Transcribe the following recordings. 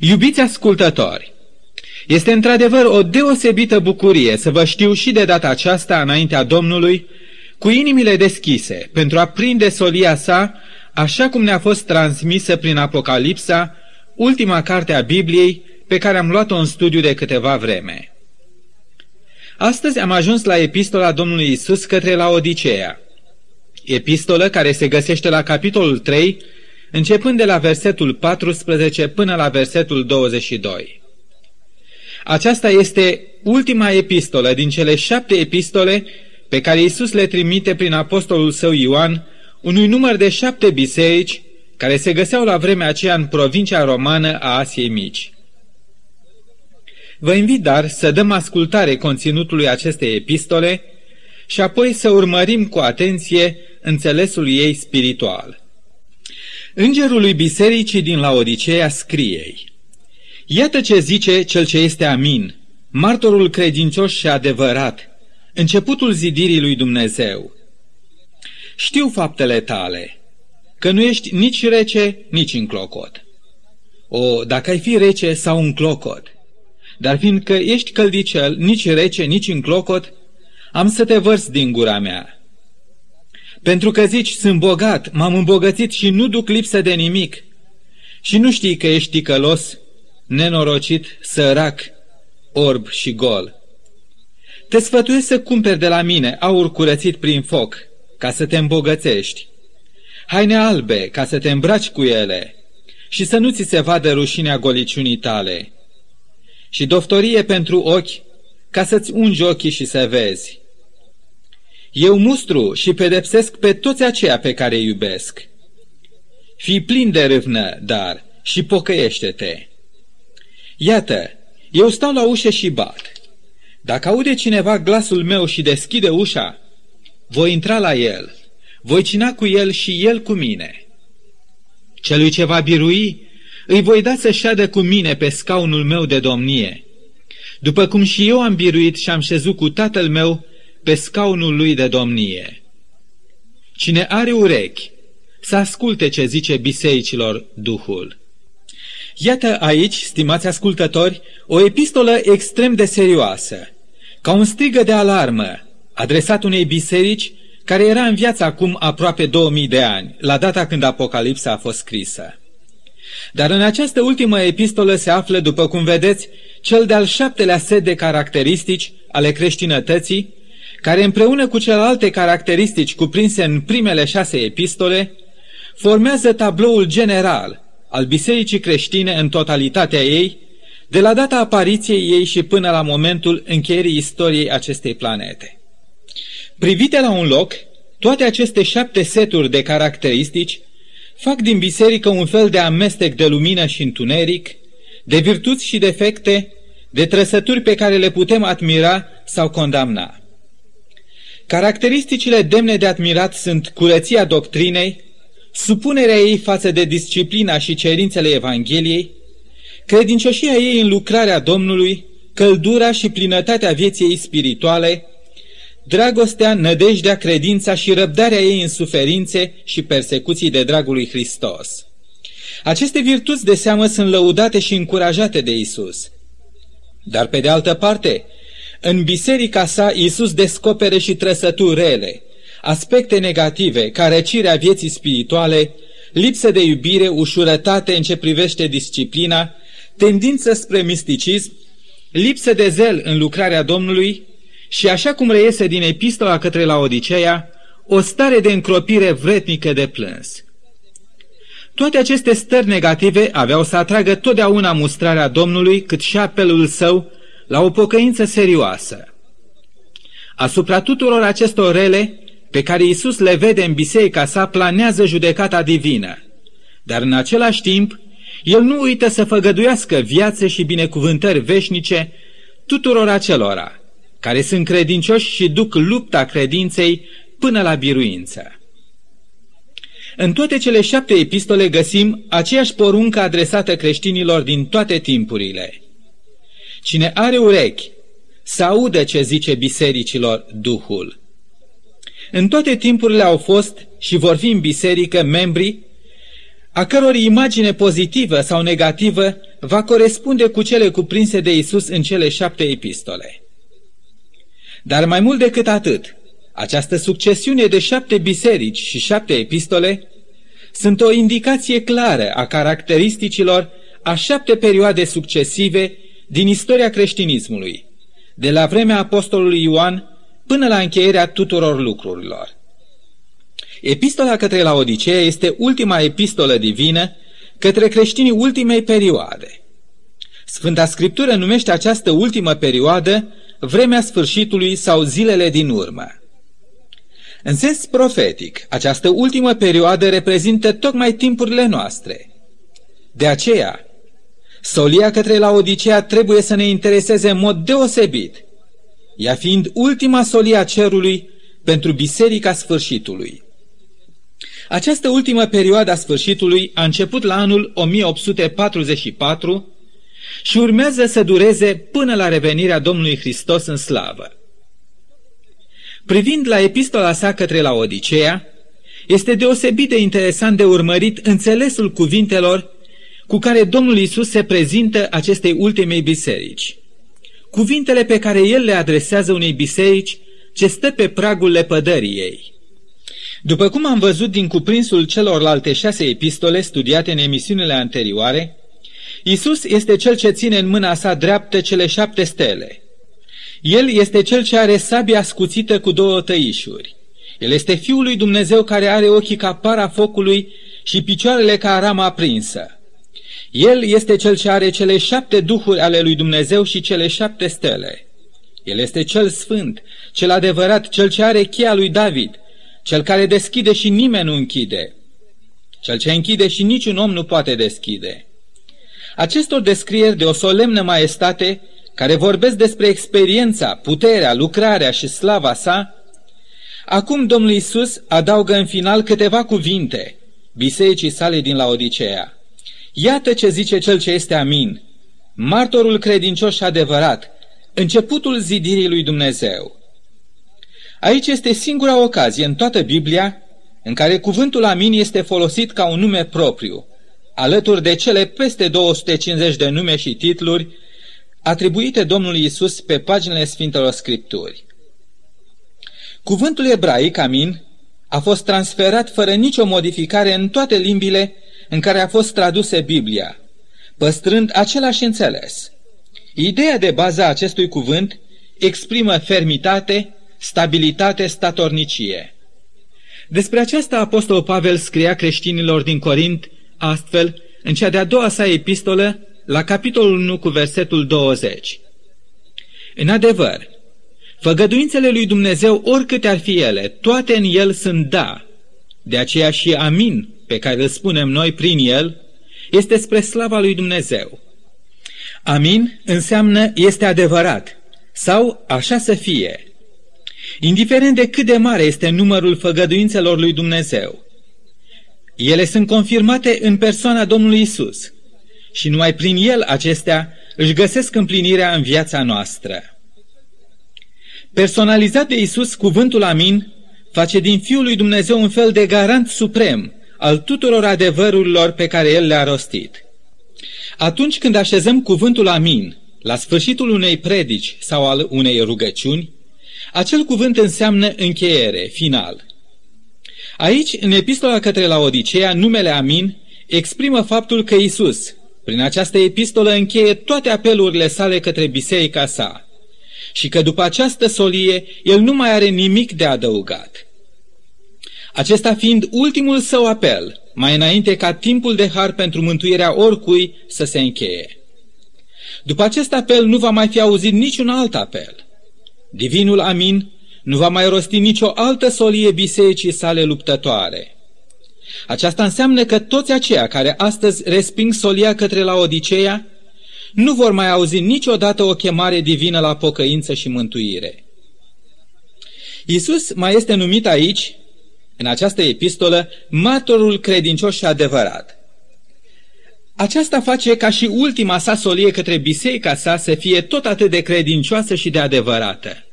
Iubiți ascultători, este într-adevăr o deosebită bucurie să vă știu și de data aceasta înaintea Domnului, cu inimile deschise, pentru a prinde solia sa, așa cum ne-a fost transmisă prin Apocalipsa, ultima carte a Bibliei, pe care am luat-o în studiu de câteva vreme. Astăzi am ajuns la epistola Domnului Isus către la Odiceea, epistolă care se găsește la capitolul 3, începând de la versetul 14 până la versetul 22. Aceasta este ultima epistolă din cele șapte epistole pe care Isus le trimite prin apostolul său Ioan unui număr de șapte biserici care se găseau la vremea aceea în provincia romană a Asiei Mici. Vă invit dar să dăm ascultare conținutului acestei epistole și apoi să urmărim cu atenție înțelesul ei spiritual. Îngerul lui bisericii din Laodicea scriei Iată ce zice cel ce este amin, martorul credincios și adevărat, începutul zidirii lui Dumnezeu. Știu faptele tale, că nu ești nici rece, nici în clocot. O, dacă ai fi rece sau un clocot, dar fiindcă ești căldicel, nici rece, nici în clocot, am să te vărs din gura mea. Pentru că zici, sunt bogat, m-am îmbogățit și nu duc lipsă de nimic. Și nu știi că ești ticălos, nenorocit, sărac, orb și gol. Te sfătuiesc să cumperi de la mine aur curățit prin foc, ca să te îmbogățești. Haine albe, ca să te îmbraci cu ele și să nu ți se vadă rușinea goliciunii tale. Și doftorie pentru ochi, ca să-ți ungi ochii și să vezi. Eu mustru și pedepsesc pe toți aceia pe care îi iubesc. Fii plin de râvnă, dar, și pocăiește-te. Iată, eu stau la ușă și bat. Dacă aude cineva glasul meu și deschide ușa, voi intra la el, voi cina cu el și el cu mine. Celui ce va birui, îi voi da să șadă cu mine pe scaunul meu de domnie, după cum și eu am biruit și am șezut cu tatăl meu pe scaunul lui de domnie. Cine are urechi, să asculte ce zice bisericilor Duhul. Iată aici, stimați ascultători, o epistolă extrem de serioasă, ca un strigă de alarmă, adresat unei biserici care era în viață acum aproape 2000 de ani, la data când Apocalipsa a fost scrisă. Dar în această ultimă epistolă se află, după cum vedeți, cel de-al șaptelea set de caracteristici ale creștinătății, care împreună cu celelalte caracteristici cuprinse în primele șase epistole, formează tabloul general al bisericii creștine în totalitatea ei, de la data apariției ei și până la momentul încheierii istoriei acestei planete. Privite la un loc, toate aceste șapte seturi de caracteristici fac din biserică un fel de amestec de lumină și întuneric, de virtuți și defecte, de trăsături pe care le putem admira sau condamna. Caracteristicile demne de admirat sunt curăția doctrinei, supunerea ei față de disciplina și cerințele Evangheliei, credincioșia ei în lucrarea Domnului, căldura și plinătatea vieții ei spirituale, dragostea, nădejdea, credința și răbdarea ei în suferințe și persecuții de dragul lui Hristos. Aceste virtuți de seamă sunt lăudate și încurajate de Isus. Dar pe de altă parte, în biserica sa Isus descopere și trăsături rele, aspecte negative ca răcirea vieții spirituale, lipsă de iubire, ușurătate în ce privește disciplina, tendință spre misticism, lipsă de zel în lucrarea Domnului și, așa cum reiese din epistola către la Odiceea, o stare de încropire vretnică de plâns. Toate aceste stări negative aveau să atragă totdeauna mustrarea Domnului, cât și apelul său la o pocăință serioasă. Asupra tuturor acestor rele, pe care Isus le vede în biserica sa, planează judecata divină. Dar în același timp, el nu uită să făgăduiască viață și binecuvântări veșnice tuturor acelora care sunt credincioși și duc lupta credinței până la biruință. În toate cele șapte epistole găsim aceeași poruncă adresată creștinilor din toate timpurile. Cine are urechi, să audă ce zice bisericilor Duhul. În toate timpurile au fost și vor fi în biserică membri a căror imagine pozitivă sau negativă va corespunde cu cele cuprinse de Isus în cele șapte epistole. Dar mai mult decât atât, această succesiune de șapte biserici și șapte epistole sunt o indicație clară a caracteristicilor a șapte perioade succesive din istoria creștinismului, de la vremea apostolului Ioan până la încheierea tuturor lucrurilor. Epistola către Laodicea este ultima epistolă divină către creștinii ultimei perioade. Sfânta Scriptură numește această ultimă perioadă vremea sfârșitului sau zilele din urmă. În sens profetic, această ultimă perioadă reprezintă tocmai timpurile noastre. De aceea, solia către Laodicea trebuie să ne intereseze în mod deosebit, ea fiind ultima solia cerului pentru Biserica Sfârșitului. Această ultimă perioadă a sfârșitului a început la anul 1844 și urmează să dureze până la revenirea Domnului Hristos în slavă. Privind la epistola sa către la Odiceea, este deosebit de interesant de urmărit înțelesul cuvintelor cu care Domnul Isus se prezintă acestei ultimei biserici. Cuvintele pe care el le adresează unei biserici ce stă pe pragul lepădării ei. După cum am văzut din cuprinsul celorlalte șase epistole studiate în emisiunile anterioare, Isus este cel ce ține în mâna sa dreaptă cele șapte stele. El este cel ce are sabia scuțită cu două tăișuri. El este Fiul lui Dumnezeu care are ochii ca para focului și picioarele ca rama aprinsă. El este cel ce are cele șapte duhuri ale lui Dumnezeu și cele șapte stele. El este cel sfânt, cel adevărat, cel ce are cheia lui David, cel care deschide și nimeni nu închide, cel ce închide și niciun om nu poate deschide. Acestor descrieri de o solemnă maestate, care vorbesc despre experiența, puterea, lucrarea și slava sa, acum Domnul Isus adaugă în final câteva cuvinte bisericii sale din Laodicea. Iată ce zice cel ce este amin, martorul credincios și adevărat, începutul zidirii lui Dumnezeu. Aici este singura ocazie în toată Biblia în care cuvântul amin este folosit ca un nume propriu, alături de cele peste 250 de nume și titluri atribuite Domnului Isus pe paginile Sfintelor Scripturi. Cuvântul ebraic, amin, a fost transferat fără nicio modificare în toate limbile în care a fost traduse Biblia, păstrând același înțeles. Ideea de bază a acestui cuvânt exprimă fermitate, stabilitate, statornicie. Despre aceasta Apostol Pavel scria creștinilor din Corint astfel în cea de-a doua sa epistolă la capitolul 1 cu versetul 20. În adevăr, făgăduințele lui Dumnezeu, oricâte ar fi ele, toate în el sunt da, de aceea și amin pe care îl spunem noi prin el, este spre slava lui Dumnezeu. Amin înseamnă este adevărat sau așa să fie, indiferent de cât de mare este numărul făgăduințelor lui Dumnezeu. Ele sunt confirmate în persoana Domnului Isus și numai prin el acestea își găsesc împlinirea în viața noastră. Personalizat de Isus, cuvântul Amin face din Fiul lui Dumnezeu un fel de garant suprem al tuturor adevărurilor pe care El le-a rostit. Atunci când așezăm cuvântul Amin la sfârșitul unei predici sau al unei rugăciuni, acel cuvânt înseamnă încheiere, final. Aici, în epistola către la Odiceea, numele Amin exprimă faptul că Isus, prin această epistolă, încheie toate apelurile sale către biserica sa și că după această solie, el nu mai are nimic de adăugat. Acesta fiind ultimul său apel, mai înainte ca timpul de har pentru mântuirea oricui să se încheie. După acest apel nu va mai fi auzit niciun alt apel. Divinul Amin nu va mai rosti nicio altă solie bisericii sale luptătoare. Aceasta înseamnă că toți aceia care astăzi resping solia către la Odiceea nu vor mai auzi niciodată o chemare divină la pocăință și mântuire. Iisus mai este numit aici, în această epistolă, martorul credincios și adevărat. Aceasta face ca și ultima sa solie către biserica sa să fie tot atât de credincioasă și de adevărată.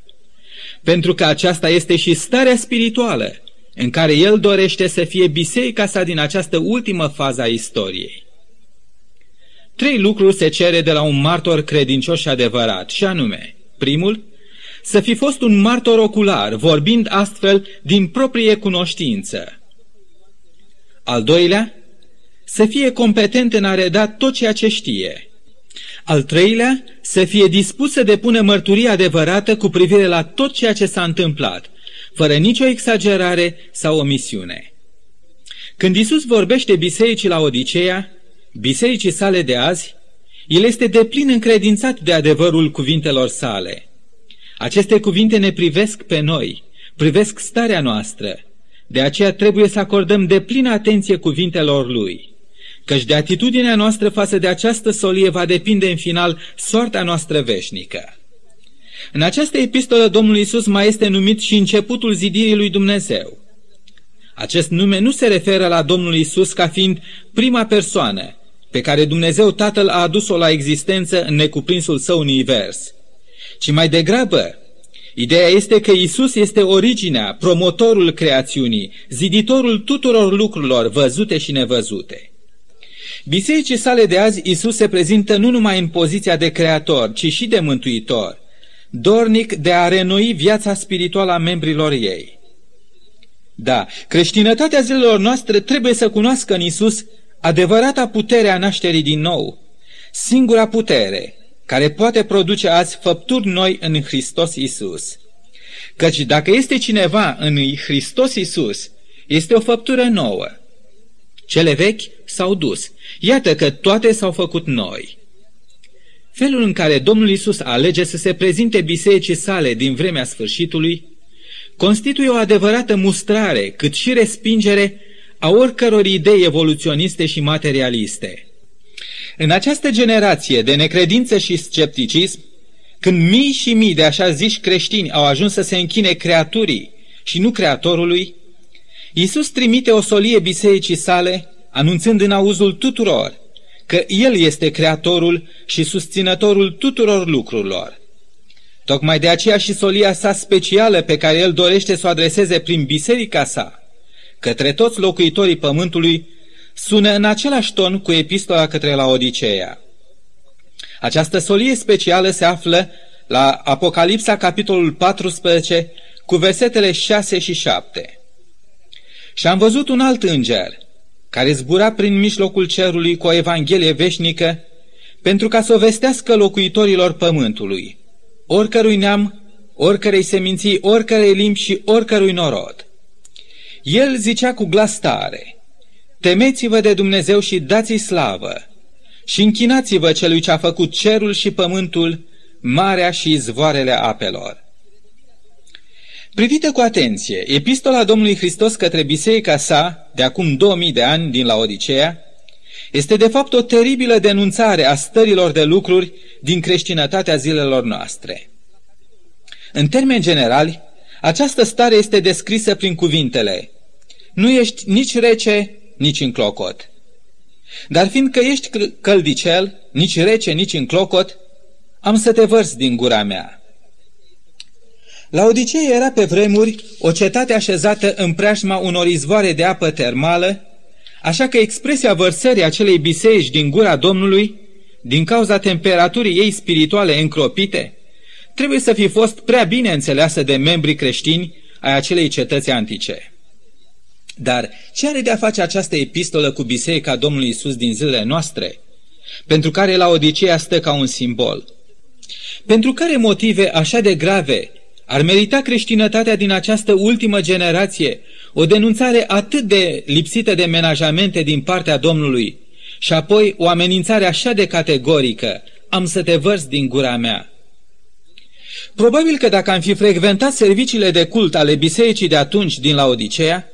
Pentru că aceasta este și starea spirituală în care el dorește să fie biserica sa din această ultimă fază a istoriei. Trei lucruri se cere de la un martor credincios și adevărat, și anume, primul, să fi fost un martor ocular, vorbind astfel din proprie cunoștință. Al doilea, să fie competent în a reda tot ceea ce știe. Al treilea, să fie dispus să depună mărturie adevărată cu privire la tot ceea ce s-a întâmplat, fără nicio exagerare sau omisiune. Când Isus vorbește bisericii la Odiseea, bisericii sale de azi, el este deplin încredințat de adevărul cuvintelor sale. Aceste cuvinte ne privesc pe noi, privesc starea noastră. De aceea trebuie să acordăm deplină atenție cuvintelor lui căci de atitudinea noastră față de această solie va depinde în final soarta noastră veșnică. În această epistolă Domnul Isus mai este numit și începutul zidirii lui Dumnezeu. Acest nume nu se referă la Domnul Isus ca fiind prima persoană pe care Dumnezeu Tatăl a adus-o la existență în necuprinsul său univers, ci mai degrabă Ideea este că Isus este originea, promotorul creațiunii, ziditorul tuturor lucrurilor văzute și nevăzute. Bisericii sale de azi, Isus se prezintă nu numai în poziția de creator, ci și de mântuitor, dornic de a renoi viața spirituală a membrilor ei. Da, creștinătatea zilelor noastre trebuie să cunoască în Isus adevărata putere a nașterii din nou, singura putere care poate produce azi făpturi noi în Hristos Isus. Căci dacă este cineva în Hristos Isus, este o făptură nouă. Cele vechi s-au dus. Iată că toate s-au făcut noi. Felul în care Domnul Isus alege să se prezinte bisericii sale din vremea sfârșitului constituie o adevărată mustrare, cât și respingere a oricăror idei evoluționiste și materialiste. În această generație de necredință și scepticism, când mii și mii de așa ziși creștini au ajuns să se închine creaturii și nu creatorului, Iisus trimite o solie bisericii sale, anunțând în auzul tuturor că El este creatorul și susținătorul tuturor lucrurilor. Tocmai de aceea și solia sa specială pe care El dorește să o adreseze prin biserica sa, către toți locuitorii pământului, sună în același ton cu epistola către la Odiceea. Această solie specială se află la Apocalipsa, capitolul 14, cu versetele 6 și 7. Și am văzut un alt înger, care zbura prin mijlocul cerului cu o evanghelie veșnică, pentru ca să o vestească locuitorilor pământului, oricărui neam, oricărei seminții, oricărei limbi și oricărui norod. El zicea cu glas tare, Temeți-vă de Dumnezeu și dați-i slavă, și închinați-vă celui ce a făcut cerul și pământul, marea și izvoarele apelor. Privită cu atenție, epistola Domnului Hristos către biserica sa, de acum 2000 de ani din la Odiceea, este de fapt o teribilă denunțare a stărilor de lucruri din creștinătatea zilelor noastre. În termeni generali, această stare este descrisă prin cuvintele Nu ești nici rece, nici în clocot. Dar fiindcă ești căldicel, nici rece, nici în clocot, am să te vărs din gura mea. Laodicea era pe vremuri o cetate așezată în preajma unor izvoare de apă termală, așa că expresia vărsării acelei biserici din gura Domnului, din cauza temperaturii ei spirituale încropite, trebuie să fi fost prea bine înțeleasă de membrii creștini ai acelei cetăți antice. Dar ce are de a face această epistolă cu Biserica Domnului Isus din zilele noastre, pentru care la Odiseea stă ca un simbol? Pentru care motive așa de grave ar merita creștinătatea din această ultimă generație o denunțare atât de lipsită de menajamente din partea Domnului și apoi o amenințare așa de categorică, am să te vărs din gura mea. Probabil că dacă am fi frecventat serviciile de cult ale bisericii de atunci din Laodicea,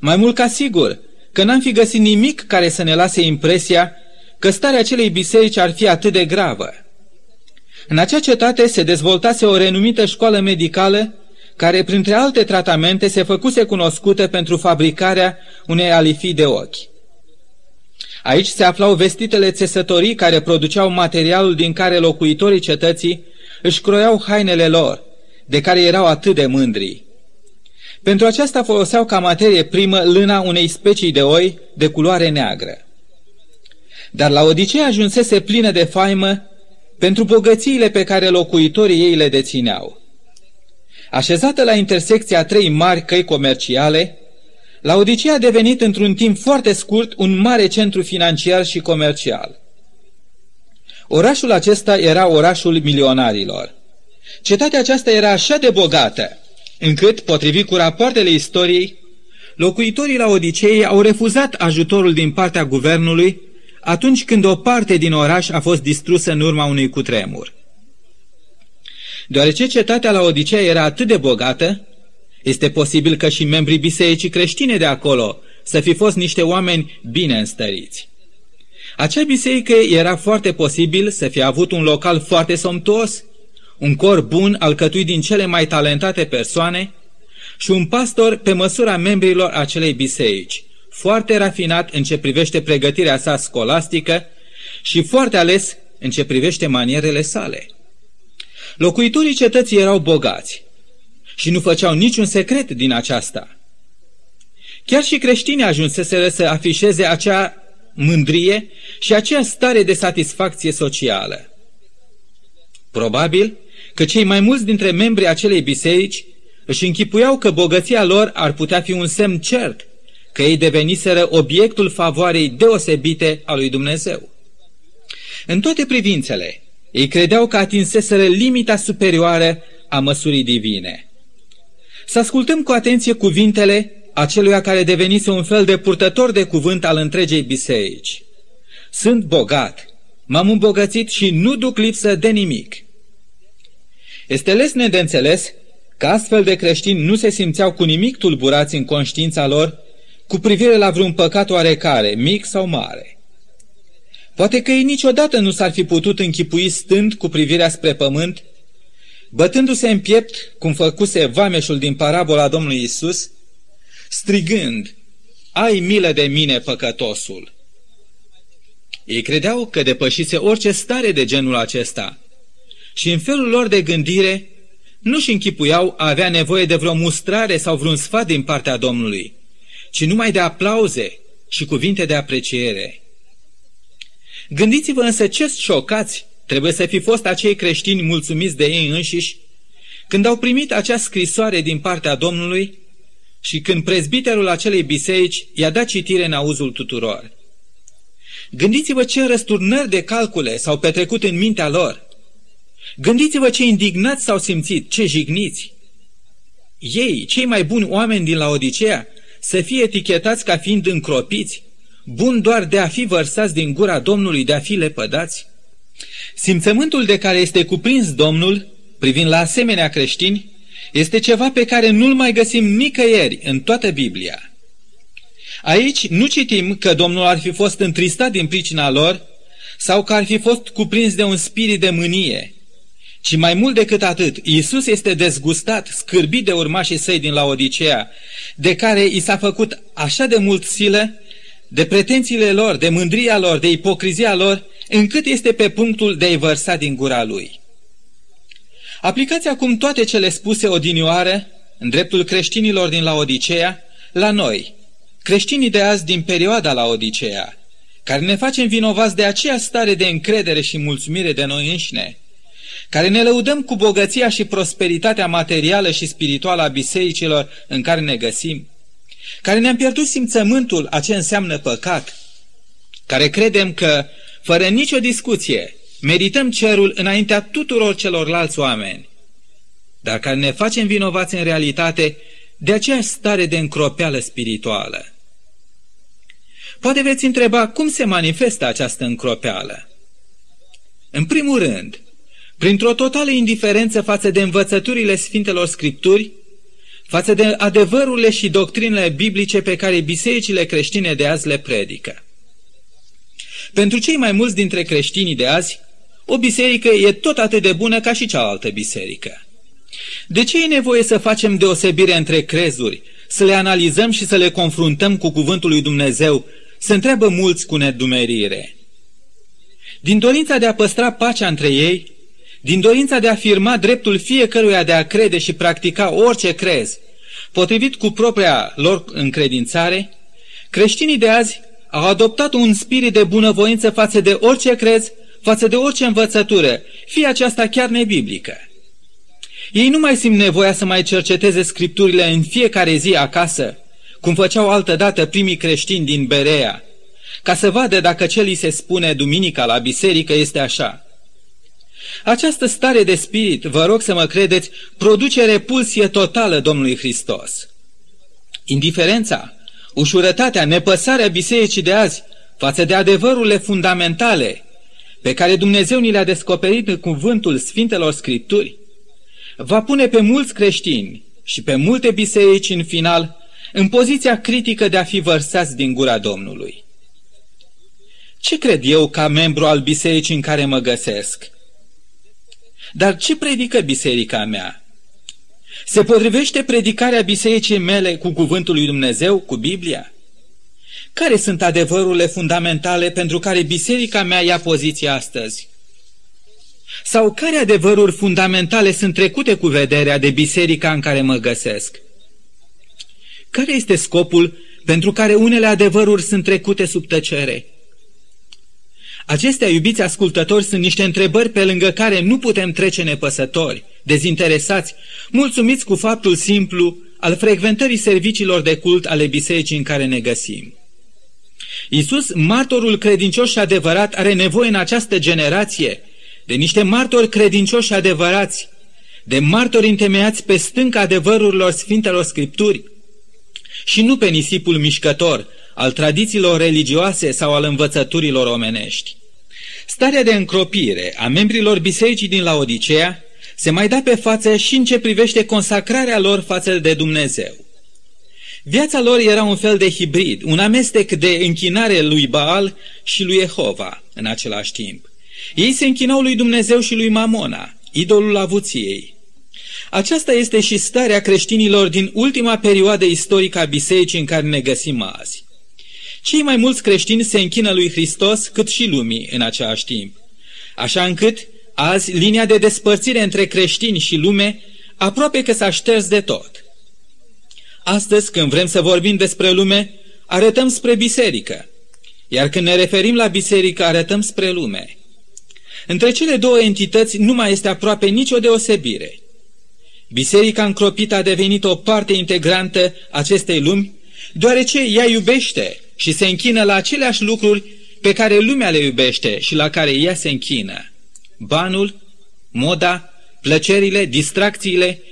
mai mult ca sigur că n-am fi găsit nimic care să ne lase impresia că starea acelei biserici ar fi atât de gravă. În acea cetate se dezvoltase o renumită școală medicală care, printre alte tratamente, se făcuse cunoscută pentru fabricarea unei alifii de ochi. Aici se aflau vestitele țesătorii care produceau materialul din care locuitorii cetății își croiau hainele lor, de care erau atât de mândri. Pentru aceasta foloseau ca materie primă lâna unei specii de oi de culoare neagră. Dar la Odisee ajunsese plină de faimă pentru bogățiile pe care locuitorii ei le dețineau. Așezată la intersecția trei mari căi comerciale, la Odisea a devenit într-un timp foarte scurt un mare centru financiar și comercial. Orașul acesta era orașul milionarilor. Cetatea aceasta era așa de bogată, încât, potrivit cu rapoartele istoriei, locuitorii la Odisei au refuzat ajutorul din partea guvernului atunci când o parte din oraș a fost distrusă în urma unui cutremur. Deoarece cetatea la Odisea era atât de bogată, este posibil că și membrii bisericii creștine de acolo să fi fost niște oameni bine înstăriți. Acea biserică era foarte posibil să fie avut un local foarte somtuos, un cor bun alcătuit din cele mai talentate persoane și un pastor pe măsura membrilor acelei biserici, foarte rafinat în ce privește pregătirea sa scolastică și foarte ales în ce privește manierele sale. Locuitorii cetății erau bogați și nu făceau niciun secret din aceasta. Chiar și creștinii ajunseseră să afișeze acea mândrie și acea stare de satisfacție socială. Probabil că cei mai mulți dintre membrii acelei biserici își închipuiau că bogăția lor ar putea fi un semn cert că ei deveniseră obiectul favoarei deosebite a lui Dumnezeu. În toate privințele, ei credeau că atinseseră limita superioară a măsurii divine. Să ascultăm cu atenție cuvintele aceluia care devenise un fel de purtător de cuvânt al întregei biserici. Sunt bogat, m-am îmbogățit și nu duc lipsă de nimic. Este lesne de înțeles că astfel de creștini nu se simțeau cu nimic tulburați în conștiința lor cu privire la vreun păcat oarecare, mic sau mare. Poate că ei niciodată nu s-ar fi putut închipui stând cu privirea spre pământ, bătându-se în piept, cum făcuse vameșul din parabola Domnului Isus, strigând, Ai milă de mine, păcătosul! Ei credeau că depășise orice stare de genul acesta și în felul lor de gândire nu-și închipuiau a avea nevoie de vreo mustrare sau vreun sfat din partea Domnului, ci numai de aplauze și cuvinte de apreciere. Gândiți-vă însă ce șocați trebuie să fi fost acei creștini mulțumiți de ei înșiși când au primit acea scrisoare din partea Domnului și când prezbiterul acelei biserici i-a dat citire în auzul tuturor. Gândiți-vă ce răsturnări de calcule s-au petrecut în mintea lor. Gândiți-vă ce indignați s-au simțit, ce jigniți. Ei, cei mai buni oameni din la Odiseea, să fie etichetați ca fiind încropiți, bun doar de a fi vărsați din gura Domnului, de a fi lepădați? Simțământul de care este cuprins Domnul, privind la asemenea creștini, este ceva pe care nu-l mai găsim nicăieri în toată Biblia. Aici nu citim că Domnul ar fi fost întristat din pricina lor sau că ar fi fost cuprins de un spirit de mânie, ci mai mult decât atât, Iisus este dezgustat, scârbit de urmașii săi din la Odiseea, de care i s-a făcut așa de mult silă, de pretențiile lor, de mândria lor, de ipocrizia lor, încât este pe punctul de a-i vărsa din gura lui. Aplicați acum toate cele spuse odinioare, în dreptul creștinilor din la Odiseea, la noi, creștinii de azi din perioada la Odiseea, care ne facem vinovați de aceea stare de încredere și mulțumire de noi înșine, care ne lăudăm cu bogăția și prosperitatea materială și spirituală a bisericilor în care ne găsim, care ne-am pierdut simțământul a ce înseamnă păcat, care credem că, fără nicio discuție, merităm cerul înaintea tuturor celorlalți oameni, dar care ne facem vinovați în realitate de aceeași stare de încropeală spirituală. Poate veți întreba cum se manifestă această încropeală. În primul rând, printr-o totală indiferență față de învățăturile Sfintelor Scripturi, față de adevărurile și doctrinele biblice pe care bisericile creștine de azi le predică. Pentru cei mai mulți dintre creștinii de azi, o biserică e tot atât de bună ca și cealaltă biserică. De ce e nevoie să facem deosebire între crezuri, să le analizăm și să le confruntăm cu cuvântul lui Dumnezeu, se întreabă mulți cu nedumerire. Din dorința de a păstra pacea între ei, din dorința de a afirma dreptul fiecăruia de a crede și practica orice crez, potrivit cu propria lor încredințare, creștinii de azi au adoptat un spirit de bunăvoință față de orice crez, față de orice învățătură, fie aceasta chiar nebiblică. Ei nu mai simt nevoia să mai cerceteze scripturile în fiecare zi acasă, cum făceau altădată primii creștini din Berea, ca să vadă dacă ce li se spune duminica la biserică este așa. Această stare de spirit, vă rog să mă credeți, produce repulsie totală Domnului Hristos. Indiferența, ușurătatea, nepăsarea bisericii de azi față de adevărurile fundamentale pe care Dumnezeu ni le-a descoperit în cuvântul Sfintelor Scripturi, va pune pe mulți creștini și pe multe biserici în final în poziția critică de a fi vărsați din gura Domnului. Ce cred eu ca membru al bisericii în care mă găsesc? Dar ce predică biserica mea? Se potrivește predicarea bisericii mele cu cuvântul lui Dumnezeu, cu Biblia? Care sunt adevărurile fundamentale pentru care biserica mea ia poziția astăzi? Sau care adevăruri fundamentale sunt trecute cu vederea de biserica în care mă găsesc? Care este scopul pentru care unele adevăruri sunt trecute sub tăcere? Acestea, iubiți ascultători, sunt niște întrebări pe lângă care nu putem trece nepăsători, dezinteresați, mulțumiți cu faptul simplu al frecventării serviciilor de cult ale bisericii în care ne găsim. Iisus, martorul credincios și adevărat, are nevoie în această generație de niște martori credincioși și adevărați, de martori întemeiați pe stânca adevărurilor Sfintelor Scripturi și nu pe nisipul mișcător al tradițiilor religioase sau al învățăturilor omenești. Starea de încropire a membrilor bisericii din Laodicea se mai da pe față și în ce privește consacrarea lor față de Dumnezeu. Viața lor era un fel de hibrid, un amestec de închinare lui Baal și lui Jehova în același timp. Ei se închinau lui Dumnezeu și lui Mamona, idolul avuției. Aceasta este și starea creștinilor din ultima perioadă istorică a bisericii în care ne găsim azi. Cei mai mulți creștini se închină lui Hristos cât și lumii în același timp, așa încât azi linia de despărțire între creștini și lume aproape că s-a șters de tot. Astăzi, când vrem să vorbim despre lume, arătăm spre biserică, iar când ne referim la biserică, arătăm spre lume. Între cele două entități nu mai este aproape nicio deosebire. Biserica încropită a devenit o parte integrantă acestei lumi, deoarece ea iubește și se închină la aceleași lucruri pe care lumea le iubește și la care ea se închină. Banul, moda, plăcerile, distracțiile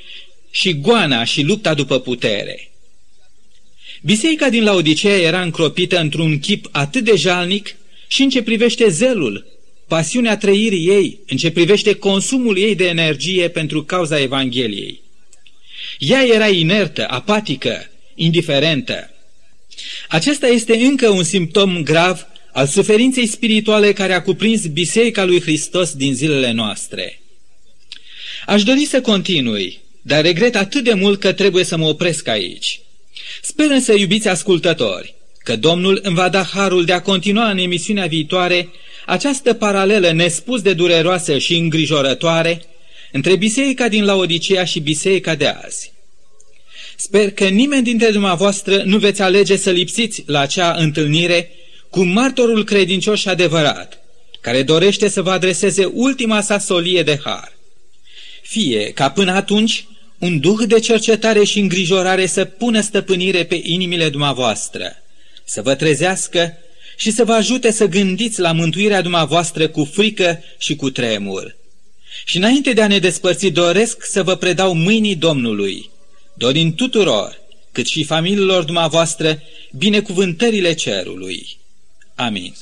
și goana și lupta după putere. Biserica din Laodicea era încropită într-un chip atât de jalnic și în ce privește zelul, pasiunea trăirii ei, în ce privește consumul ei de energie pentru cauza Evangheliei. Ea era inertă, apatică, indiferentă. Acesta este încă un simptom grav al suferinței spirituale care a cuprins Biserica lui Hristos din zilele noastre. Aș dori să continui, dar regret atât de mult că trebuie să mă opresc aici. Sper însă, iubiți ascultători, că Domnul îmi va da harul de a continua în emisiunea viitoare această paralelă nespus de dureroasă și îngrijorătoare între biserica din Laodicea și biserica de azi. Sper că nimeni dintre dumneavoastră nu veți alege să lipsiți la acea întâlnire cu martorul credincios și adevărat, care dorește să vă adreseze ultima sa solie de har. Fie ca până atunci un duh de cercetare și îngrijorare să pună stăpânire pe inimile dumneavoastră, să vă trezească și să vă ajute să gândiți la mântuirea dumneavoastră cu frică și cu tremur. Și înainte de a ne despărți, doresc să vă predau mâinii Domnului, dorin tuturor, cât și familiilor dumneavoastră, binecuvântările cerului. Amin.